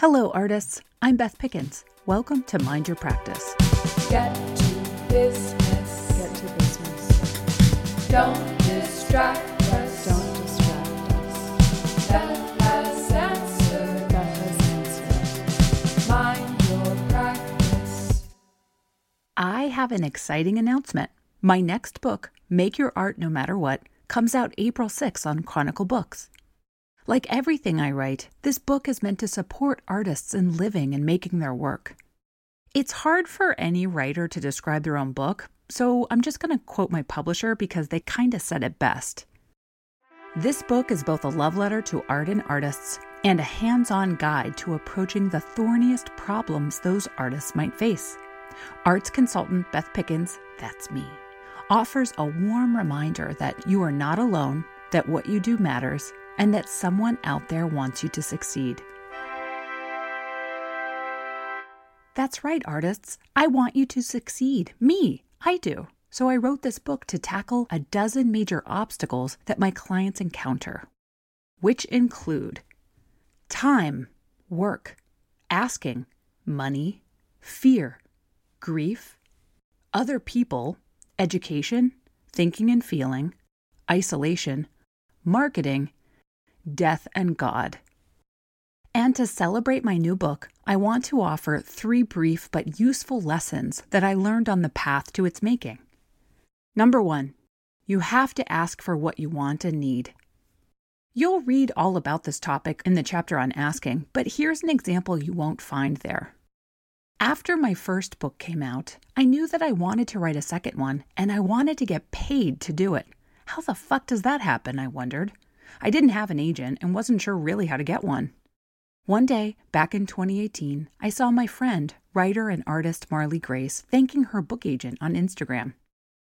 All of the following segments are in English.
Hello, artists. I'm Beth Pickens. Welcome to Mind Your Practice. Get to business. Get to business. Don't distract us. Don't distract us. Beth has answered. Beth has answered. Mind your practice. I have an exciting announcement. My next book, Make Your Art No Matter What, comes out April 6 on Chronicle Books. Like everything I write, this book is meant to support artists in living and making their work. It's hard for any writer to describe their own book, so I'm just going to quote my publisher because they kind of said it best. This book is both a love letter to art and artists and a hands on guide to approaching the thorniest problems those artists might face. Arts consultant Beth Pickens, that's me, offers a warm reminder that you are not alone, that what you do matters, and that someone out there wants you to succeed. That's right, artists. I want you to succeed. Me, I do. So I wrote this book to tackle a dozen major obstacles that my clients encounter, which include time, work, asking, money, fear, grief, other people, education, thinking and feeling, isolation, marketing, death and God. And to celebrate my new book, I want to offer three brief but useful lessons that I learned on the path to its making. Number one, you have to ask for what you want and need. You'll read all about this topic in the chapter on asking, but here's an example you won't find there. After my first book came out, I knew that I wanted to write a second one, and I wanted to get paid to do it. How the fuck does that happen? I wondered. I didn't have an agent and wasn't sure really how to get one. One day, back in 2018, I saw my friend, writer and artist Marley Grace, thanking her book agent on Instagram.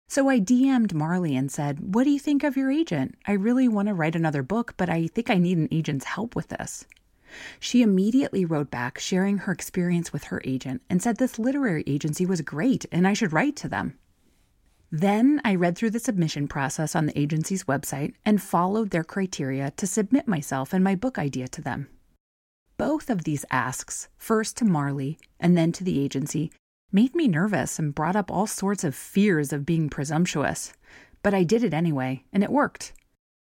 So I DM'd Marley and said, What do you think of your agent? I really want to write another book, but I think I need an agent's help with this. She immediately wrote back, sharing her experience with her agent, and said this literary agency was great and I should write to them. Then I read through the submission process on the agency's website and followed their criteria to submit myself and my book idea to them. Both of these asks, first to Marley and then to the agency, made me nervous and brought up all sorts of fears of being presumptuous. But I did it anyway, and it worked.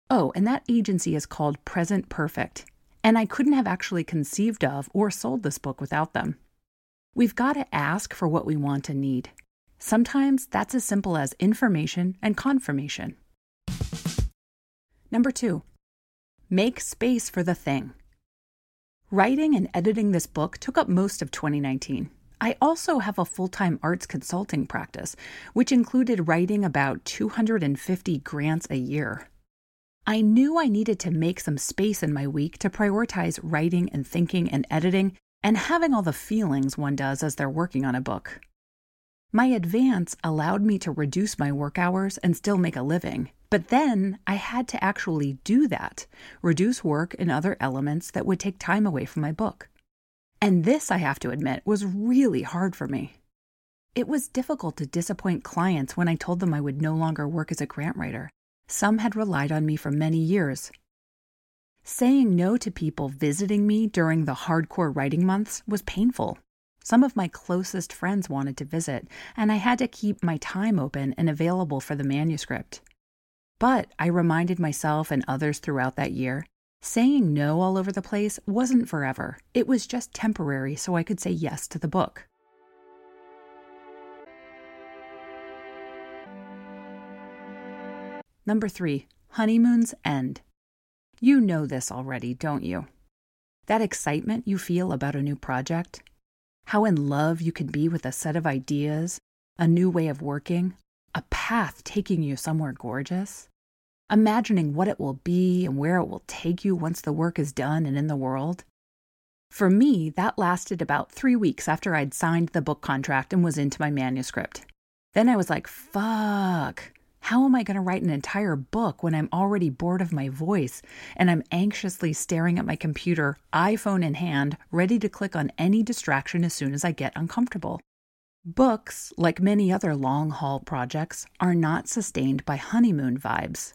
Oh, and that agency is called Present Perfect, and I couldn't have actually conceived of or sold this book without them. We've got to ask for what we want and need. Sometimes that's as simple as information and confirmation. Number two, make space for the thing. Writing and editing this book took up most of 2019. I also have a full time arts consulting practice, which included writing about 250 grants a year. I knew I needed to make some space in my week to prioritize writing and thinking and editing and having all the feelings one does as they're working on a book. My advance allowed me to reduce my work hours and still make a living, but then I had to actually do that, reduce work and other elements that would take time away from my book. And this, I have to admit, was really hard for me. It was difficult to disappoint clients when I told them I would no longer work as a grant writer. Some had relied on me for many years. Saying no to people visiting me during the hardcore writing months was painful. Some of my closest friends wanted to visit, and I had to keep my time open and available for the manuscript. But I reminded myself and others throughout that year saying no all over the place wasn't forever. It was just temporary so I could say yes to the book. Number three, honeymoons end. You know this already, don't you? That excitement you feel about a new project, how in love you can be with a set of ideas, a new way of working, a path taking you somewhere gorgeous, imagining what it will be and where it will take you once the work is done and in the world. For me, that lasted about three weeks after I'd signed the book contract and was into my manuscript. Then I was like, fuck, how am I going to write an entire book when I'm already bored of my voice and I'm anxiously staring at my computer, iPhone in hand, ready to click on any distraction as soon as I get uncomfortable? Books, like many other long haul projects, are not sustained by honeymoon vibes.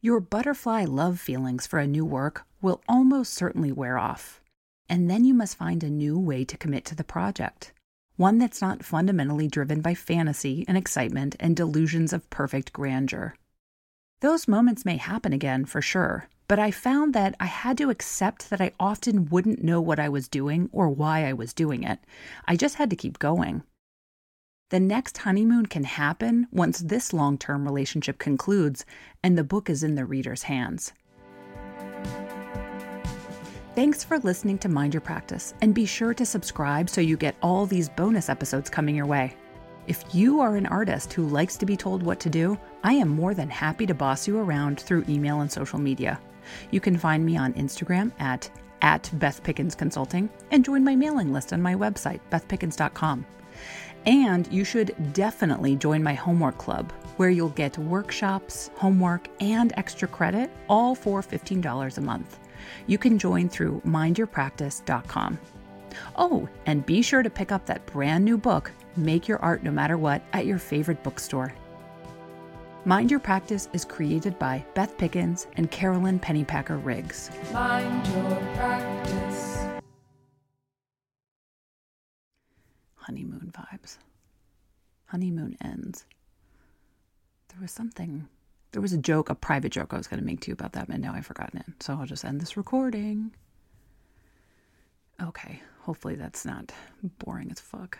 Your butterfly love feelings for a new work will almost certainly wear off. And then you must find a new way to commit to the project. One that's not fundamentally driven by fantasy and excitement and delusions of perfect grandeur. Those moments may happen again for sure, but I found that I had to accept that I often wouldn't know what I was doing or why I was doing it. I just had to keep going. The next honeymoon can happen once this long term relationship concludes and the book is in the reader's hands. Thanks for listening to Mind Your Practice, and be sure to subscribe so you get all these bonus episodes coming your way. If you are an artist who likes to be told what to do, I am more than happy to boss you around through email and social media. You can find me on Instagram at, at Beth Pickens Consulting and join my mailing list on my website, bethpickens.com. And you should definitely join my homework club, where you'll get workshops, homework, and extra credit, all for $15 a month. You can join through mindyourpractice.com. Oh, and be sure to pick up that brand new book, Make Your Art No Matter What, at your favorite bookstore. Mind Your Practice is created by Beth Pickens and Carolyn Pennypacker Riggs. Mind your practice. Honeymoon ends. There was something, there was a joke, a private joke I was going to make to you about that, but now I've forgotten it. So I'll just end this recording. Okay, hopefully that's not boring as fuck.